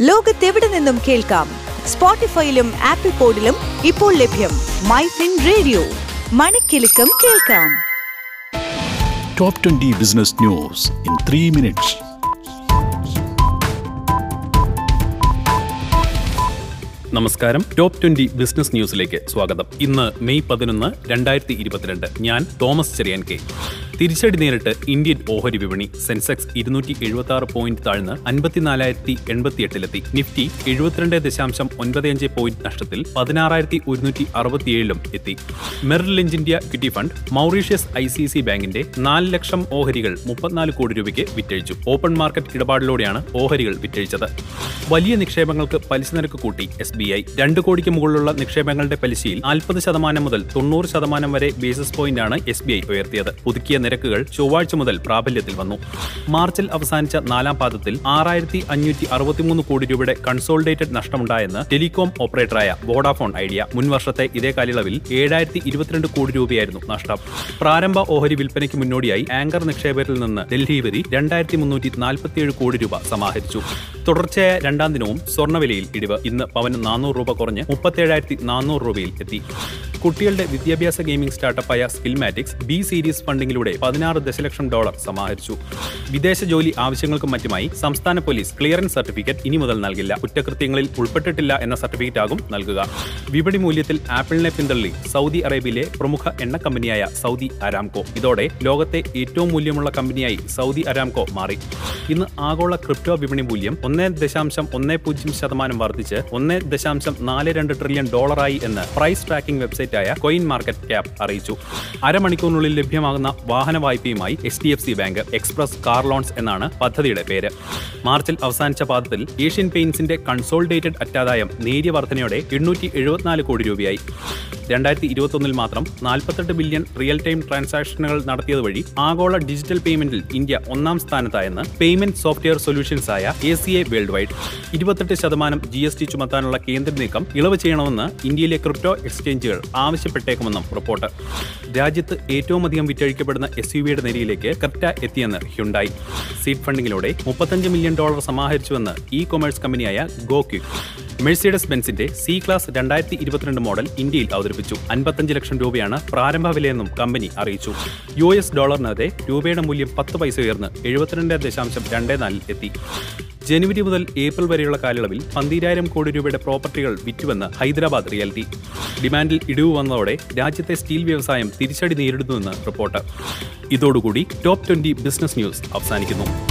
ലോകത്തെവിടെ നിന്നും കേൾക്കാം? സ്പോട്ടിഫൈയിലും ആപ്പിൾ പോഡിലും ഇപ്പോൾ ലഭ്യം മൈ ഫിൻ റേഡിയോ. മണിക്കെലക്കം കേൾക്കാം. Top 20 business news in 3 minutes നമസ്കാരം. ടോപ്പ് ട്വന്റി ബിസിനസ് ന്യൂസിലേക്ക് സ്വാഗതം. ഇന്ന് മെയ് പതിനൊന്ന് രണ്ടായിരത്തി ഇരുപത്തിരണ്ട്. ഞാൻ തോമസ് ചെറിയാൻ കെ. തിരിച്ചടി നേരിട്ട് ഇന്ത്യൻ ഓഹരി വിപണി സെൻസെക്സ് ഇരുന്നൂറ്റി എഴുപത്തി ആറ് പോയിന്റ് താഴ്ന്ന് അൻപത്തിനാലായിരത്തി എൺപത്തി എട്ടിലെത്തി നിഫ്റ്റി എഴുപത്തിരണ്ട് ദശാംശം ഒൻപത് അഞ്ച് പോയിന്റ് നഷ്ടത്തിൽ പതിനാറായിരത്തി ഒരുന്നൂറ്റി അറുപത്തിയേഴിലും എത്തി. Merrill Lynch India equity fund Mauritius I C C ബാങ്കിന്റെ നാല് ലക്ഷം ഓഹരികൾ മുപ്പത്തിനാല് കോടി രൂപയ്ക്ക് വിറ്റഴിച്ചു. ഓപ്പൺ മാർക്കറ്റ് ഇടപാടിലൂടെയാണ് ഓഹരികൾ വിറ്റഴിച്ചത്. വലിയ നിക്ഷേപങ്ങൾക്ക് പലിശ നിരക്ക് കൂട്ടി എസ് ബി ഐ. രണ്ട് കോടിക്ക് മുകളിലുള്ള നിക്ഷേപങ്ങളുടെ പലിശയിൽ നാൽപ്പത് ശതമാനം മുതൽ തൊണ്ണൂറ് ശതമാനം വരെ ബേസിസ് പോയിന്റാണ് എസ് ബി ഐ ഉയർത്തിയത്. പുതുക്കിയ നിരക്കുകൾ ചൊവ്വാഴ്ച മുതൽ പ്രാബല്യത്തിൽ വന്നു. മാർച്ചിൽ അവസാനിച്ച നാലാം പാദത്തിൽ ആറായിരത്തി അഞ്ഞൂറ്റി അറുപത്തിമൂന്ന് കോടി രൂപയുടെ കൺസോൾഡേറ്റഡ് നഷ്ടമുണ്ടായെന്ന് ടെലികോം ഓപ്പറേറ്ററായ വോഡാഫോൺ ഐഡിയ. മുൻവർഷത്തെ ഇതേ കാലയളവിൽ ഏഴായിരത്തി ഇരുപത്തിരണ്ട് കോടി രൂപയായിരുന്നു നഷ്ടം. പ്രാരംഭ ഓഹരി വിൽപ്പനയ്ക്ക് മുന്നോടിയായി ആങ്കർ നിക്ഷേപകരിൽ നിന്ന് ഡൽഹി വരി രണ്ടായിരത്തി മുന്നൂറ്റി നാൽപ്പത്തിയേഴ് കോടി രൂപ സമാഹരിച്ചു. തുടർച്ചയായ രണ്ടാം ദിനവും സ്വർണവിലയിൽ ഇടിവ്. ഇന്ന് പവന് നാനൂറ് രൂപ കുറഞ്ഞ് മുപ്പത്തേഴായിരത്തി നാനൂറ് രൂപയിൽ എത്തി. കുട്ടികളുടെ വിദ്യാഭ്യാസ ഗെയിമിംഗ് സ്റ്റാർട്ടപ്പായ സ്കിൽമാറ്റിക്സ് ബി സീരീസ് ഫണ്ടിങ്ങിലൂടെ പതിനാറ് ദശലക്ഷം ഡോളർ സമാഹരിച്ചു. വിദേശ ജോലി ആവശ്യങ്ങൾക്കും മറ്റുമായി സംസ്ഥാന പോലീസ് ക്ലിയറൻസ് സർട്ടിഫിക്കറ്റ് ഇനി മുതൽ നൽകില്ല. കുറ്റകൃത്യങ്ങളിൽ ഉൾപ്പെട്ടിട്ടില്ല എന്ന സർട്ടിഫിക്കറ്റ് ആകും നൽകുക. വിപണി മൂല്യത്തിൽ ആപ്പിളിനെ പിന്തള്ളി സൗദി അറേബ്യയിലെ പ്രമുഖ എണ്ണ കമ്പനിയായ സൗദി അരാംകോ. ഇതോടെ ലോകത്തെ ഏറ്റവും മൂല്യമുള്ള കമ്പനിയായി സൗദി അരാംകോ മാറി. ഇന്ന് ആഗോള ക്രിപ്റ്റോ വിപണി മൂല്യം ഒന്നേ ദശാംശം ഒന്നേ പൂജ്യം ശതമാനം വർദ്ധിച്ച് ഒന്നേ ദശാംശം നാല് രണ്ട് ട്രില്യൺ ഡോളറായി എന്ന് പ്രൈസ് ട്രാക്കിംഗ് വെബ്സൈറ്റായ കോയിൻ മാർക്കറ്റ് ക്യാപ് അറിയിച്ചു. അരമണിക്കൂറിനുള്ളിൽ ലഭ്യമാകുന്ന വാഹന വായ്പയുമായി H D F C bank express car loans എന്നാണ് പദ്ധതിയുടെ പേര്. മാർച്ചിൽ അവസാനിച്ച പാദത്തിൽ ഏഷ്യൻ പെയിന്റ്സിന്റെ കൺസോൾഡേറ്റഡ് അറ്റാദായം നേരിയ വർധനയോടെ എണ്ണൂറ്റി എഴുപത്തിനാല് കോടി രൂപയായി. രണ്ടായിരത്തി ഇരുപത്തൊന്നിൽ മാത്രം നാൽപ്പത്തെട്ട് ബില്യൺ റിയൽ ടൈം ട്രാൻസാക്ഷനുകൾ നടത്തിയത് വഴി ആഗോള ഡിജിറ്റൽ പേയ്മെന്റിൽ ഇന്ത്യ ഒന്നാം സ്ഥാനത്തായെന്ന് പേയ്മെന്റ് സോഫ്റ്റ്വെയർ സൊല്യൂഷൻസ് ആയ A C A world wide ഇരുപത്തെട്ട് ശതമാനം ജി എസ് ടി ചുമത്താനുള്ള കേന്ദ്ര നീക്കം ഇളവ് ചെയ്യണമെന്ന് ഇന്ത്യയിലെ ക്രിപ്റ്റോ എക്സ്ചേഞ്ചുകൾ ആവശ്യപ്പെട്ടേക്കുമെന്നും റിപ്പോർട്ട്. രാജ്യത്ത് ഏറ്റവും അധികം വിറ്റഴിക്കപ്പെടുന്ന എസ് യു വിയുടെ നിരയിലേക്ക് ക്രിപ്റ്റ എത്തിയെന്ന് ഹ്യുണ്ടായി സീഡ് ഫണ്ടിങ്ങിലൂടെ മുപ്പത്തഞ്ച് മില്യൺ ഡോളർ സമാഹരിച്ചുവെന്ന് ഇ കൊമേഴ്സ് കമ്പനിയായ ഗോക്യു മെഴ്സിഡസ് ബെൻസിന്റെ സി ക്ലാസ് രണ്ടായിരത്തി ഇരുപത്തിരണ്ട് മോഡൽ ഇന്ത്യയിൽ അവതരിപ്പിച്ചു. അൻപത്തഞ്ച് ലക്ഷം രൂപയാണ് പ്രാരംഭ വിലയെന്നും കമ്പനി അറിയിച്ചു. യു എസ് ഡോളറിനെതിരെ രൂപയുടെ മൂല്യം പത്ത് പൈസ ഉയർന്ന് എഴുപത്തിരണ്ട് ദശാംശം രണ്ട് നാലിൽ എത്തി. ജനുവരി മുതൽ ഏപ്രിൽ വരെയുള്ള കാലയളവിൽ പന്തിരായിരം കോടി രൂപയുടെ പ്രോപ്പർട്ടികൾ വിറ്റുവെന്ന് ഹൈദരാബാദ് റിയാലിറ്റി. ഡിമാൻഡിൽ ഇടിവ് വന്നതോടെ രാജ്യത്തെ സ്റ്റീൽ വ്യവസായം തിരിച്ചടി നേരിടുന്നുവെന്ന് റിപ്പോർട്ട്. ഇതോടുകൂടി ടോപ്പ് ട്വന്റി ബിസിനസ് ന്യൂസ് അവസാനിക്കുന്നു.